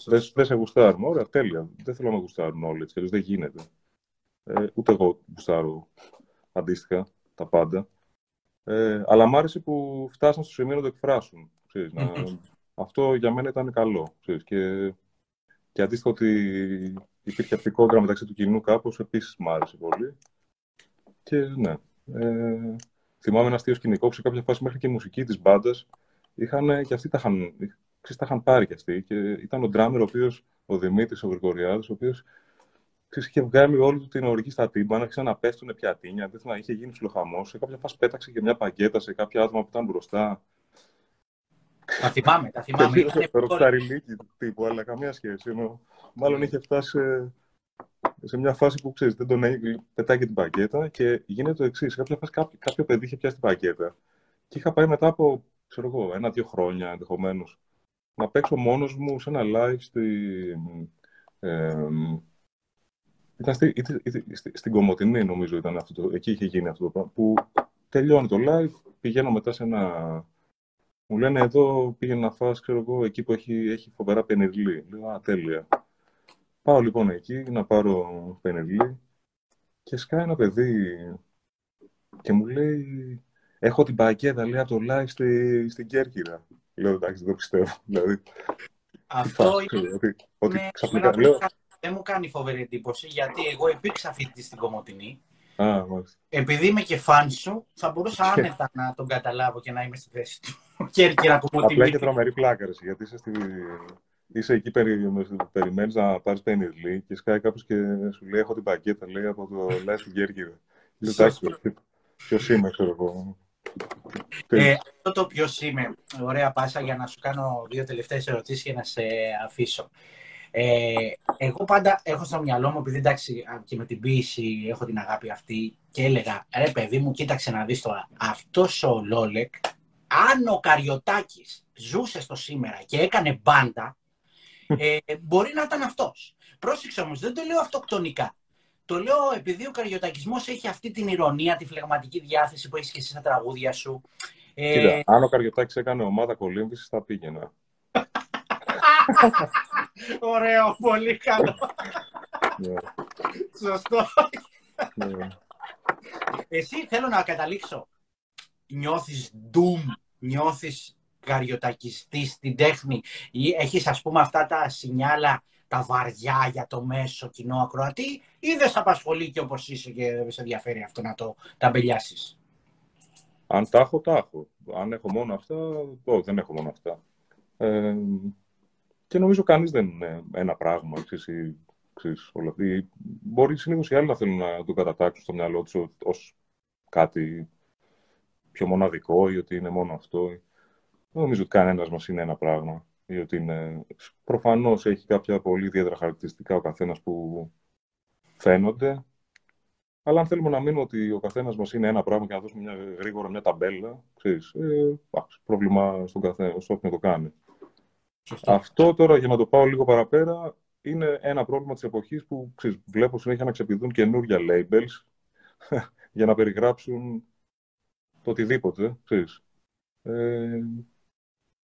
[SPEAKER 2] δεν, δεν σε γουστάρουν. Ωραία, τέλεια. Δεν θέλω να γουστάρουν όλοι έτσι, δεν γίνεται. Ε, ούτε εγώ γουστάρω αντίστοιχα τα πάντα. Ε, αλλά μ' άρεσε που φτάσαν στο σημείο να το εκφράσουν. Ξέρεις, να... Αυτό για μένα ήταν καλό. Ξέρεις, και, και αντίστοιχα ότι υπήρχε αυτικόγραμμα μεταξύ του κοινού κάπως, επίσης μ' άρεσε πολύ. Και ναι. Ε, θυμάμαι ένα αστείο σκηνικό, σε κάποια φάση μέχρι και η μουσική της μπάντας είχαν και αυτοί τα είχαν, ξέρεις, τα είχαν πάρει κι αυτοί. Και ήταν ο ντράμερ, ο οποίος, ο Δημήτρης, ο Γρηγοριάδης, ο οποίος είχε βγάλει όλη του την οργή στα τύμπανα, άρχισαν να πέφτουν πιατίνια, δεν να είχε γίνει ψιλοχαμός. Σε κάποια φάση πέταξε και μια παγκέτα σε κάποια άτομα που ήταν μπροστά.
[SPEAKER 1] Τα θυμάμαι, τα θυμάμαι.
[SPEAKER 2] Ροσταριλίκι τύπου, αλλά καμία σχέση. Ενώ, μάλλον είχε φτάσει σε, σε μια φάση που ξέρεις, δεν τον έχει, πετάει και την παγκέτα και γίνεται το εξής. Σε κάποια φάση κάποιο, κάποιο παιδί είχε πιάσει την παγκέτα και είχα πάει μετά από ξέρω εγώ, ένα-δύο χρόνια ενδεχομένως να παίξω μόνος μου σε ένα live στη, ε, ήταν στη, στη, στην Κομωτινή, νομίζω ήταν αυτό το, εκεί είχε γίνει αυτό το πράγμα, που τελειώνει το live, πηγαίνω μετά σε ένα... Μου λένε εδώ πήγαινε να φας, ξέρω εγώ, εκεί που έχει, έχει φοβερά πενιρλί. Λέω, α, τέλεια. Πάω λοιπόν εκεί να πάρω πενιρλί και σκάει ένα παιδί και μου λέει, έχω την πακέτα, λέει, από το live στη, στην Κέρκυρα. Λέω, εντάξει, δεν το πιστεύω. Δηλαδή,
[SPEAKER 1] αυτό είναι... Ότι, ότι ναι, ξαφνικά λέω... Δεν μου κάνει φοβερή εντύπωση, γιατί εγώ υπήρξα φοιτητής στην Κομωτινή.
[SPEAKER 2] Α,
[SPEAKER 1] Επειδή είμαι και φαν σου, θα μπορούσα άνετα να τον καταλάβω και να είμαι στη θέση του. Κέρκυρα Κομωτινή.
[SPEAKER 2] Απλά και τρομερή πλάκα, γιατί είσαι, στη... είσαι εκεί, περι... περιμένεις να πάρεις πενιρλί και σκάει κάποιος και σου λέει: Έχω την πακέτα, λέει από το live στην Κέρκυρα. Ποιος είμαι, ξέρω εγώ.
[SPEAKER 1] Ε, αυτό το ποιο είμαι, ωραία πάσα για να σου κάνω δύο τελευταίες ερωτήσεις και να σε αφήσω. Ε, εγώ πάντα έχω στο μυαλό μου, επειδή εντάξει και με την ποιήση έχω την αγάπη αυτή και έλεγα, ρε παιδί μου, κοίταξε να δεις τώρα, αυτός ο Λόλεκ, αν ο Καριωτάκης ζούσε στο σήμερα και έκανε μπάντα, ε, μπορεί να ήταν αυτός. Πρόσεξε όμως, δεν το λέω αυτοκτονικά. Το λέω επειδή ο καριωτακισμός έχει αυτή την ηρωνία, τη φλεγματική διάθεση που έχεις και εσύ στα τραγούδια σου.
[SPEAKER 2] Ε, Κοίτα, αν ο Καριωτάκης έκανε ομάδα κολύμβησης θα πήγαινα.
[SPEAKER 1] Ωραίο, πολύ καλό. Ναι. Σωστό. Ναι. Εσύ θέλω να καταλήξω. Νιώθεις doom, νιώθεις καριωτακιστής στην τέχνη ή έχεις ας πούμε αυτά τα σινιάλα τα βαριά για το μέσο κοινό ακροατή ή δεν σε απασχολεί και όπως είσαι και δεν σε ενδιαφέρει αυτό να το ταμπελιάσεις;
[SPEAKER 2] Αν τα έχω, τα έχω. Αν έχω μόνο αυτά, όχι, δεν έχω μόνο αυτά. Ε, και νομίζω κανείς δεν είναι ένα πράγμα, ξέρεις, ξέρεις, όλα. Μπορεί συνήθως οι άλλοι να θέλουν να το κατατάξουν στο μυαλό τους ως κάτι πιο μοναδικό ή ότι είναι μόνο αυτό. Δεν νομίζω ότι κανένας μας είναι ένα πράγμα. Ή ότι είναι... Προφανώς έχει κάποια πολύ ιδιαίτερα χαρακτηριστικά ο καθένας που φαίνονται, αλλά αν θέλουμε να μείνουμε ότι ο καθένας μας είναι ένα πράγμα και να δώσουμε μια, γρήγορα μια ταμπέλα, ξέρεις, ε, πρόβλημα στον καθένα, στο όποιον το κάνει. Αυτό τώρα, για να το πάω λίγο παραπέρα, είναι ένα πρόβλημα της εποχής που ξέρεις, βλέπω συνέχεια να ξεπηδούν καινούργια labels για να περιγράψουν το οτιδήποτε, ξέρεις. Ε,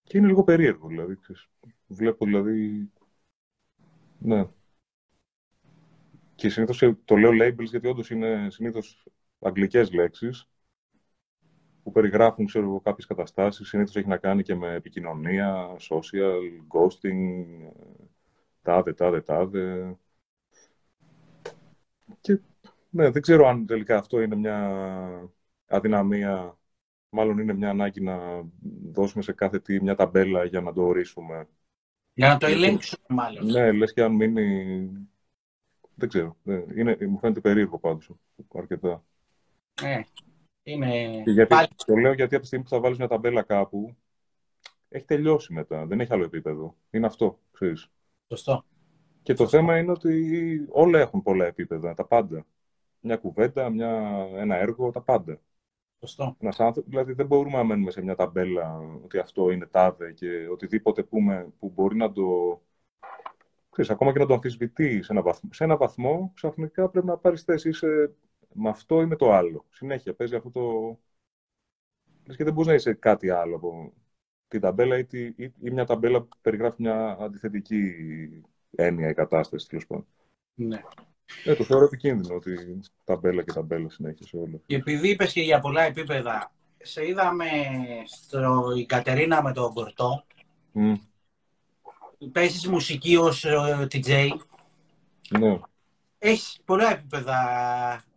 [SPEAKER 2] και είναι λίγο περίεργο, δηλαδή. Ξέρεις. Βλέπω, δηλαδή... Ναι. Και συνήθως το λέω labels γιατί όντως είναι συνήθως αγγλικές λέξεις που περιγράφουν ξέρω, κάποιες καταστάσεις. Συνήθως έχει να κάνει και με επικοινωνία, social, ghosting, τάδε, τάδε, τάδε. Και ναι, δεν ξέρω αν τελικά αυτό είναι μια αδυναμία, μάλλον είναι μια ανάγκη να δώσουμε σε κάθε τι μια ταμπέλα για να το ορίσουμε.
[SPEAKER 1] Για να το ελέγξουμε μάλλον.
[SPEAKER 2] Ναι, λες και αν μείνει... Δεν ξέρω. Είναι, μου φαίνεται περίεργο πάντως αρκετά.
[SPEAKER 1] Ε, είναι...
[SPEAKER 2] γιατί, Το λέω γιατί από τη στιγμή που θα βάλεις μια ταμπέλα κάπου, έχει τελειώσει μετά. Δεν έχει άλλο επίπεδο. Είναι αυτό, ξέρεις.
[SPEAKER 1] Σωστό.
[SPEAKER 2] Και το θέμα είναι ότι όλα έχουν πολλά επίπεδα, τα πάντα. Μια κουβέντα, μια, ένα έργο, τα πάντα.
[SPEAKER 1] Σωστό.
[SPEAKER 2] Ένας άνθρωπο, δηλαδή δεν μπορούμε να μένουμε σε μια ταμπέλα ότι αυτό είναι τάδε και οτιδήποτε πούμε που μπορεί να το... Ξέρεις, ακόμα και να το αμφισβητεί σε ένα βαθμό, σε ένα βαθμό ξαφνικά πρέπει να πάρεις θέση. Είσαι... Με αυτό είναι το άλλο. Συνέχεια παίζει αυτό το... Λες και δεν μπορείς να είσαι κάτι άλλο από την ταμπέλα ή, ή, ή μια ταμπέλα που περιγράφει μια αντιθετική έννοια η κατάσταση, τέλος πάντων.
[SPEAKER 1] Ναι.
[SPEAKER 2] Ε, το θεωρώ επικίνδυνο ότι ταμπέλα και ταμπέλα συνέχεια σε όλα.
[SPEAKER 1] Και επειδή είπες και για πολλά επίπεδα, σε είδαμε στο η Κατερίνα με τον Κορτό. Mm. Παίζεις μουσική ως DJ.
[SPEAKER 2] Ναι.
[SPEAKER 1] Έχεις πολλά επίπεδα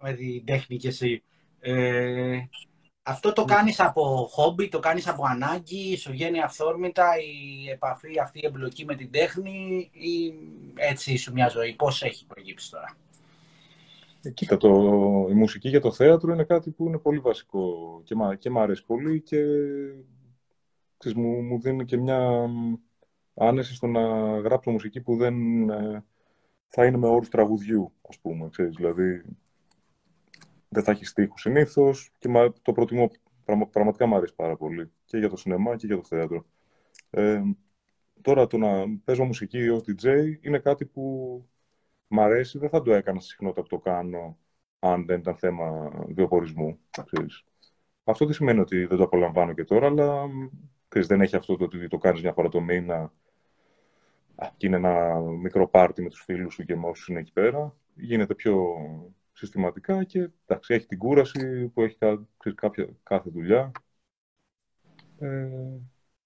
[SPEAKER 1] με την τέχνη και εσύ. Ε, αυτό το κάνεις από χόμπι, το κάνεις από ανάγκη, σου βγαίνει αυθόρμητα η επαφή, αυτή η εμπλοκή με την τέχνη ή έτσι σου μια ζωή. Πώς έχει προγύψει τώρα;
[SPEAKER 2] Ε, κοίτα, το, η μουσική για το θέατρο είναι κάτι που είναι πολύ βασικό και, μ, και μ' αρέσει πολύ και ξέρεις, μου, μου δίνει και μια άνεση στο να γράψω μουσική που δεν ε, θα είναι με όρους τραγουδιού, ας πούμε. Ξέρεις, δηλαδή, δεν θα έχει στίχους συνήθως και το προτιμώ, πραγματικά μου αρέσει πάρα πολύ και για το σινεμά και για το θέατρο. Ε, τώρα το να παίζω μουσική ως DJ είναι κάτι που μ' αρέσει, δεν θα το έκανα στη συχνότητα που το κάνω αν δεν ήταν θέμα βιοπορισμού. Ξέρεις. Αυτό δεν σημαίνει ότι δεν το απολαμβάνω και τώρα, αλλά ξέρεις, δεν έχει αυτό το ότι το κάνεις μια φορά το μήνα και είναι ένα μικρό πάρτι με τους φίλους σου και με όσους είναι εκεί πέρα. Γίνεται πιο συστηματικά και εντάξει, έχει την κούραση που έχει κάποια, κάθε δουλειά. Ε,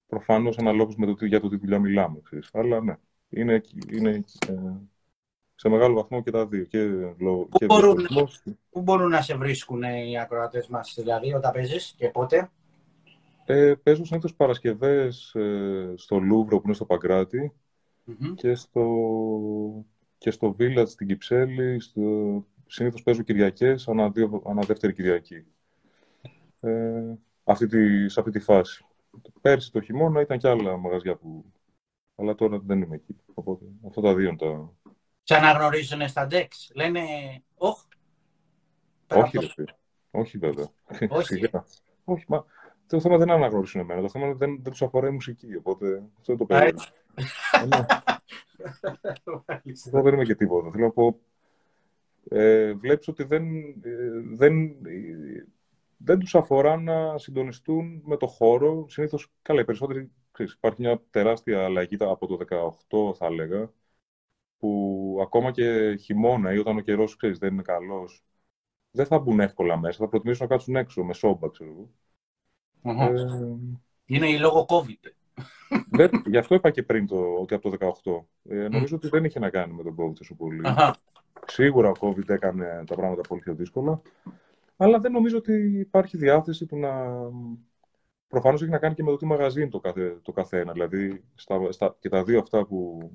[SPEAKER 2] προφανώς αναλόγως με το, για το τι δουλειά μιλάμε. Ξέρεις. Αλλά ναι, είναι, είναι ε, σε μεγάλο βαθμό και τα δύο. Και,
[SPEAKER 1] πού, και μπορούν, πού μπορούν να σε βρίσκουν οι ακροατές μας, δηλαδή, όταν παίζεις και πότε;
[SPEAKER 2] Ε, παίζω συνήθως Παρασκευές ε, στο Λούβρο που είναι στο παγκρατη και στο, και στο Village στην Κυψέλη, στο, συνήθως παίζω Κυριακές, ανά, δύο, ανά δεύτερη Κυριακή. Ε, αυτή τη, σε αυτή τη φάση. Πέρσι το χειμώνα ήταν και άλλα μαγαζιά που... Αλλά τώρα δεν είμαι εκεί. Οπότε αυτά τα δύο είναι τα...
[SPEAKER 1] Σε αναγνωρίζουν στα DEX. Λένε, όχ.
[SPEAKER 2] Όχι, ρε, όχι βέβαια.
[SPEAKER 1] Όχι.
[SPEAKER 2] όχι, μα το θέμα δεν είναι να αναγνωρίσουν εμένα. Το θέμα είναι δεν, δεν τους αφορά η μουσική. Οπότε αυτό είναι το περίεργο. Δεν είμαι και τίποτα. Θέλω να πω, ε, βλέπεις ότι δεν, ε, δεν, δεν τους αφορά να συντονιστούν με το χώρο. Συνήθως, καλά, οι περισσότεροι, ξέρεις, υπάρχει μια τεράστια αλλαγή από το 18, θα έλεγα, που ακόμα και χειμώνα ή όταν ο καιρός, ξέρεις, δεν είναι καλός, δεν θα μπουν εύκολα μέσα, θα προτιμήσουν να κάτσουν έξω με σόμπα, ξέρω εγώ.
[SPEAKER 1] Ε, είναι η λόγω COVID.
[SPEAKER 2] Δεν, γι' αυτό είπα και πριν το, ότι από το 18. Ε, νομίζω ότι δεν είχε να κάνει με τον COVID τόσο πολύ. Σίγουρα ο COVID έκανε τα πράγματα πολύ πιο δύσκολα. Αλλά δεν νομίζω ότι υπάρχει διάθεση του να. Προφανώς έχει να κάνει και με το τι μαγαζί είναι το, καθε, το καθένα. Δηλαδή, στα, στα, και τα δύο αυτά που,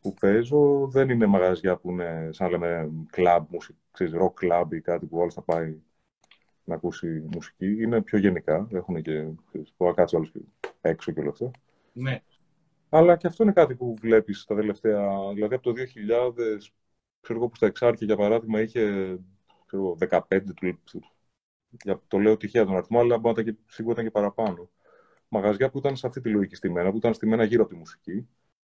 [SPEAKER 2] που παίζω δεν είναι μαγαζιά που είναι σαν να λέμε club, ξέρεις, rock club ή κάτι που όλος θα πάει να ακούσει μουσική. Είναι πιο γενικά. Έχουν και. Ξέρεις, που κάτσει έξω και όλα αυτά.
[SPEAKER 1] Ναι.
[SPEAKER 2] Αλλά και αυτό είναι κάτι που βλέπεις τα τελευταία, δηλαδή από το 2000, ξέρω εγώ που στα εξάρτια για παράδειγμα είχε ξέρω, 15 του, το λέω τυχαία τον αριθμό, αλλά μπορεί να σίγουρα ήταν και παραπάνω. Μαγαζιά που ήταν σε αυτή τη λογική στημένα, που ήταν στημένα γύρω από τη μουσική.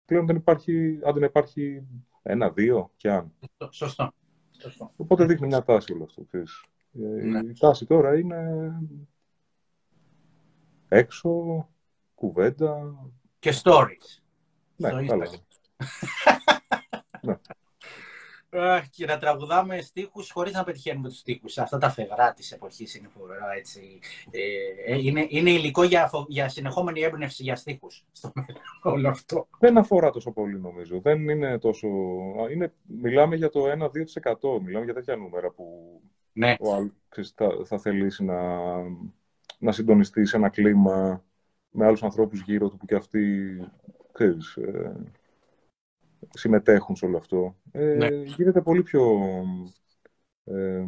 [SPEAKER 2] Πλέον δεν υπάρχει, αν δεν υπάρχει ένα, δύο και αν.
[SPEAKER 1] Σωστό. Σωστό.
[SPEAKER 2] Οπότε δείχνει μια τάση όλο αυτό. Ναι. Η τάση τώρα είναι έξω, κουβέντα.
[SPEAKER 1] Και stories.
[SPEAKER 2] Ναι, καλά.
[SPEAKER 1] Ναι. Και να τραγουδάμε στίχους χωρίς να πετυχαίνουμε τους στίχους. Αυτά τα φεγρά της εποχής είναι φοβερά έτσι. Ε, ε, είναι, είναι υλικό για, για συνεχόμενη έμπνευση για στίχους. Στο όλο αυτό.
[SPEAKER 2] Δεν αφορά τόσο πολύ νομίζω. Δεν είναι τόσο... Είναι, μιλάμε για το 1-2%. Μιλάμε για τέτοια νούμερα που
[SPEAKER 1] ναι.
[SPEAKER 2] ο, θα, θα θελήσει να, να συντονιστεί σε ένα κλίμα με άλλους ανθρώπους γύρω του που και αυτοί ξέρεις, ε, συμμετέχουν σε όλο αυτό. Ε, ναι. Γίνεται πολύ πιο ε,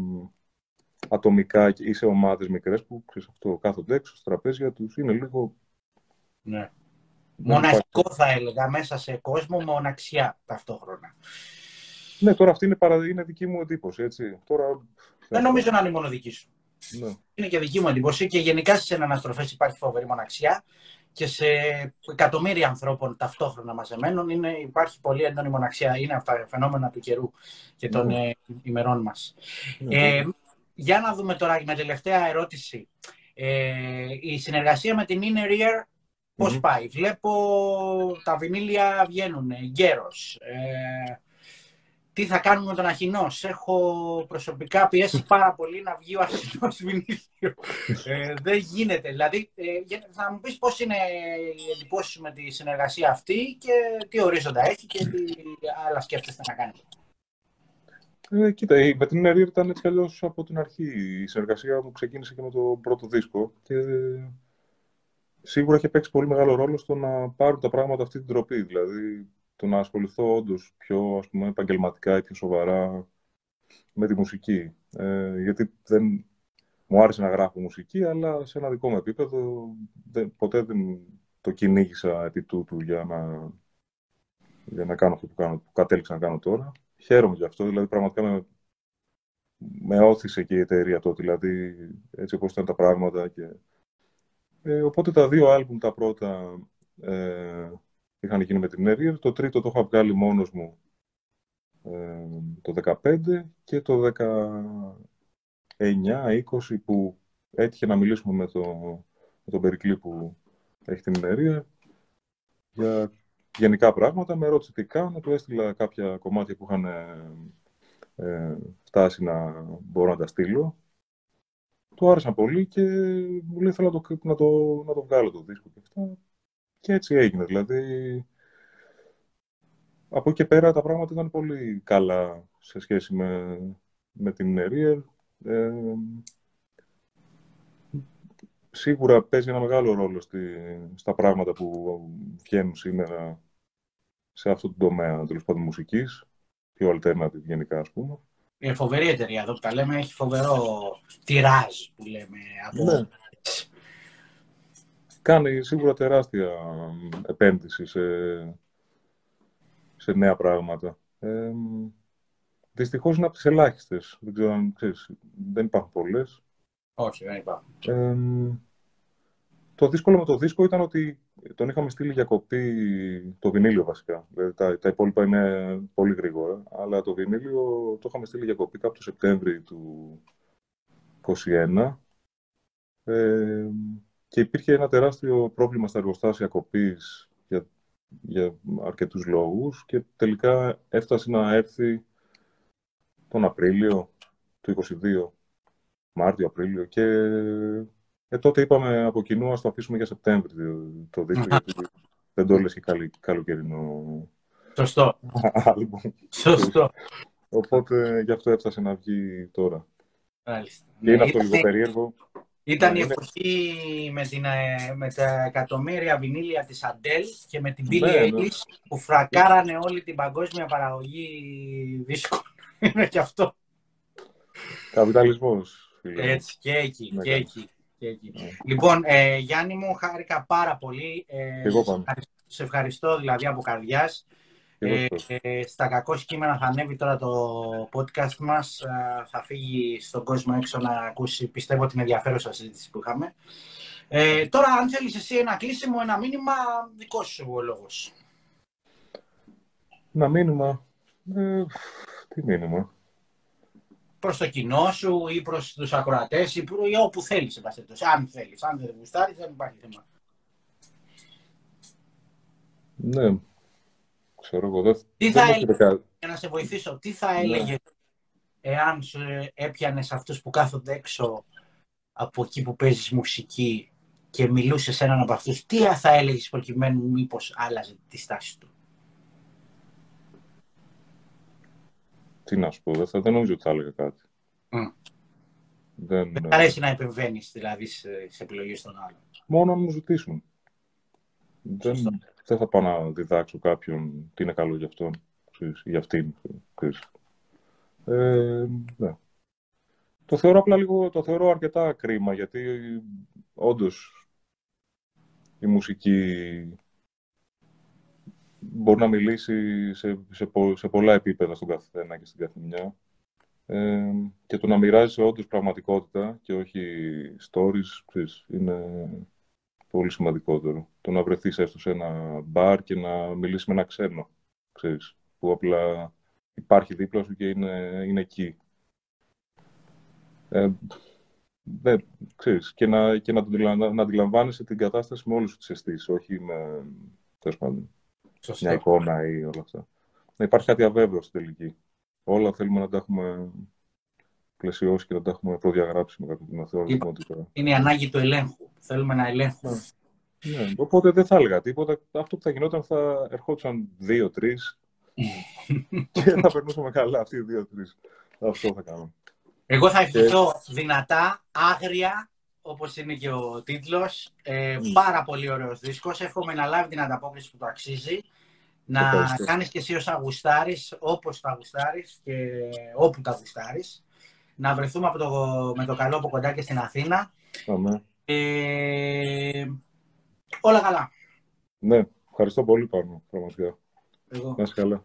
[SPEAKER 2] ατομικά ή σε ομάδες μικρές που ξέρεις, αυτό, κάθονται έξω στα τραπέζια τους. Είναι λίγο...
[SPEAKER 1] Ναι. Μοναχικό θα έλεγα, μέσα σε κόσμο μοναξιά ταυτόχρονα.
[SPEAKER 2] Ναι, τώρα αυτή είναι, παρα... είναι δική μου εντύπωση, έτσι. Τώρα...
[SPEAKER 1] Δεν νομίζω να είναι μόνο δική σου. Ναι. Είναι και δική μου εντύπωση και γενικά στι αναστροφέ υπάρχει φοβερή μοναξιά και σε εκατομμύρια ανθρώπων ταυτόχρονα μαζεμένων είναι, υπάρχει πολύ έντονη μοναξιά. Είναι αυτά τα φαινόμενα του καιρού και των mm. ημερών μας. Mm. Ε, για να δούμε τώρα με τελευταία ερώτηση. Ε, η συνεργασία με την Inner Ear πώς πάει; Βλέπω τα βινίλια βγαίνουν γέρος. Ε, τι θα κάνουμε με τον Αχινός; Έχω προσωπικά πιέσει πάρα πολύ να βγει ο Αχινός Βινίλιο. ε, δεν γίνεται. Δηλαδή, ε, θα μου πεις πώς είναι οι εντυπώσεις με τη συνεργασία αυτή και τι ορίζοντα έχει και τι άλλα σκέφτεστε να κάνετε.
[SPEAKER 2] Ε, κοίτα, με την Νερή ήταν έτσι κι από την αρχή. Η συνεργασία μου ξεκίνησε και με το πρώτο δίσκο και σίγουρα έχει παίξει πολύ μεγάλο ρόλο στο να πάρουν τα πράγματα αυτή την τροπή. Δηλαδή, το να ασχοληθώ όντως πιο ας πούμε, επαγγελματικά ή πιο σοβαρά με τη μουσική. Ε, γιατί δεν μου άρεσε να γράφω μουσική, αλλά σε ένα δικό μου επίπεδο δεν, ποτέ δεν το κυνήγησα επί τούτου για να, για να κάνω αυτό που, κάνω, που κατέληξα να κάνω τώρα. Χαίρομαι γι' αυτό, δηλαδή πραγματικά με, με όθησε και η εταιρεία τότε, δηλαδή έτσι όπως ήταν τα πράγματα. Και... Ε, οπότε τα δύο άλμπουμ τα πρώτα ε, είχαν γίνει με την Nevier. Το τρίτο το είχα βγάλει μόνος μου ε, το 15 και το 19-20 που έτυχε να μιλήσουμε με, το, με τον Περικλή που έχει την Nevier για γενικά πράγματα. Με ρώτησε τι κάνω, του έστειλα κάποια κομμάτια που είχαν ε, φτάσει να μπορώ να τα στείλω. Του άρεσαν πολύ και μου λέει θέλω να το, να το, να το βγάλω το δίσκο και αυτά. Και έτσι έγινε. Δηλαδή, από εκεί και πέρα τα πράγματα ήταν πολύ καλά σε σχέση με, με την Ariel. Ε, σίγουρα παίζει ένα μεγάλο ρόλο στη, στα πράγματα που βγαίνουν σήμερα σε αυτό το τομέα τέλος πάντων μουσικής, πιο alternative γενικά, ας πούμε.
[SPEAKER 1] Είναι φοβερή εταιρεία εδώ που τα λέμε, έχει φοβερό τυράζ που λέμε από ναι
[SPEAKER 2] κάνει σίγουρα τεράστια επένδυση σε, σε νέα πράγματα. Ε, δυστυχώς είναι από τις ελάχιστες. Δεν ξέρω αν ξέρεις, δεν υπάρχουν πολλές.
[SPEAKER 1] Όχι, δεν υπάρχουν.
[SPEAKER 2] το δύσκολο με το δίσκο ήταν ότι τον είχαμε στείλει για κοπή το βινίλιο βασικά. Δηλαδή, τα, τα υπόλοιπα είναι πολύ γρήγορα. Αλλά το βινίλιο το είχαμε στείλει για κοπή κάπου το Σεπτέμβρη του 2021. Ε, και υπήρχε ένα τεράστιο πρόβλημα στα εργοστάσια κοπής για, για αρκετούς λόγους και τελικά έφτασε να έρθει τον Απρίλιο του 2022, Μάρτιο-Απρίλιο και ε, τότε είπαμε από κοινού ας το αφήσουμε για Σεπτέμβριο το δίκτυο γιατί δεν το έλεγε και καλοκαιρινό
[SPEAKER 1] Σωστό. Σωστό.
[SPEAKER 2] Οπότε γι' αυτό έφτασε να βγει τώρα.
[SPEAKER 1] Μάλιστα.
[SPEAKER 2] Και είναι αυτό λίγο περίεργο.
[SPEAKER 1] Ήταν η εποχή με, την, ε, με τα εκατομμύρια βινίλια της Αντέλ και με την Billie ναι, ναι. που φρακάρανε όλη την παγκόσμια παραγωγή δίσκων. Είναι και αυτό.
[SPEAKER 2] Καπιταλισμός.
[SPEAKER 1] Έτσι, και εκεί, ναι, και εκεί. Και εκεί. Λοιπόν, ε, Γιάννη μου, χάρηκα πάρα πολύ. Ε,
[SPEAKER 2] Εγώ
[SPEAKER 1] σε
[SPEAKER 2] πάνω.
[SPEAKER 1] ευχαριστώ- Σε ευχαριστώ δηλαδή από καρδιάς.
[SPEAKER 2] Εγώ
[SPEAKER 1] Ε,
[SPEAKER 2] αυτό.
[SPEAKER 1] ε, στα κακό κείμενα θα ανέβει τώρα το podcast μας. Ε, θα φύγει στον κόσμο έξω να ακούσει, πιστεύω, την ενδιαφέρουσα συζήτηση που είχαμε. Ε, τώρα, αν θέλεις εσύ ένα κλείσιμο, ένα μήνυμα, δικός σου ο λόγος.
[SPEAKER 2] Ένα μήνυμα. Ε, τι μήνυμα.
[SPEAKER 1] Προς το κοινό σου ή προς τους ακροατές ή, προ- ή όπου θέλεις, εν πάση περιπτώσει. αν θέλεις. Αν δεν γουστάρεις, δεν υπάρχει θέμα.
[SPEAKER 2] Ναι. Ξέρω εγώ. Δεν,
[SPEAKER 1] Τι
[SPEAKER 2] δεν
[SPEAKER 1] θα
[SPEAKER 2] μου
[SPEAKER 1] έλεγε,
[SPEAKER 2] έρχεται κα-
[SPEAKER 1] για να σε βοηθήσω, τι θα
[SPEAKER 2] Ναι.
[SPEAKER 1] έλεγε εάν σου έπιανες αυτούς που κάθονται έξω από εκεί που παίζεις μουσική και μιλούσες σε έναν από αυτούς, τι θα έλεγες προκειμένου μήπως άλλαζε τη στάση του;
[SPEAKER 2] Τι να σου πω. Δεν, θα, δεν νομίζω ότι θα έλεγα κάτι.
[SPEAKER 1] Μμ.
[SPEAKER 2] Δεν,
[SPEAKER 1] Δεν
[SPEAKER 2] ε,
[SPEAKER 1] μ' αρέσει να επεμβαίνεις δηλαδή σε, σε επιλογές των άλλων.
[SPEAKER 2] μόνο αν μου ζητήσουν. Δεν,
[SPEAKER 1] Σωστό.
[SPEAKER 2] Δεν θα πάω να διδάξω κάποιον τι είναι καλό για αυτόν. Ξέρεις, για αυτήν. Ξέρεις. Ε, ναι. Το θεωρώ απλά λίγο, το θεωρώ αρκετά κρίμα, γιατί όντως η μουσική μπορεί να μιλήσει σε, σε, πο- σε πολλά επίπεδα στον καθένα και στην καθημερινά. Ε, και το να μοιράζει όντως πραγματικότητα και όχι stories, ξέρεις, είναι πολύ σημαντικότερο. Το να βρεθείς έστω σε ένα μπαρ και να μιλήσεις με ένα ξένο, ξέρεις, που απλά υπάρχει δίπλα σου και είναι, είναι εκεί. Ε, δεν, ξέρεις, και να, και να, το αντιλα- να αντιλαμβάνεσαι την κατάσταση με όλες τις αισθήσεις, όχι με, τέλος πάντων,
[SPEAKER 1] Σωστό.
[SPEAKER 2] μια εικόνα ή όλα αυτά. Να υπάρχει κάτι αβέβαιο στην τελική. Όλα θέλουμε να τα έχουμε πλαισιώσεις και να τα έχουμε προδιαγράψει με κάποια θεωρητικότητα.
[SPEAKER 1] Είναι η ανάγκη του ελέγχου. Θέλουμε να ελέγχουμε.
[SPEAKER 2] Ναι, οπότε δεν θα έλεγα τίποτα. Αυτό που θα γινόταν θα ερχόντουσαν δύο-τρει και θα περνούσαμε καλά αυτοί οι δύο-τρει. Αυτό θα κάνουμε.
[SPEAKER 1] Εγώ θα ευχηθώ δυνατά, άγρια, όπως είναι και ο τίτλος. Ε,
[SPEAKER 2] Μμ.
[SPEAKER 1] πάρα πολύ ωραίος δίσκος. Εύχομαι να λάβει την ανταπόκριση που το αξίζει. Να
[SPEAKER 2] Ευχαριστώ.
[SPEAKER 1] κάνεις και εσύ όσα γουστάρεις, όπως τα γουστάρεις και όπου τα γουστάρεις. Να βρεθούμε από το, με το καλό από κοντά και στην Αθήνα.
[SPEAKER 2] Αμέ.
[SPEAKER 1] Ε, όλα καλά.
[SPEAKER 2] Ναι, ευχαριστώ πολύ πάνω, πραγματικά.
[SPEAKER 1] Εγώ.
[SPEAKER 2] Να είσαι καλά.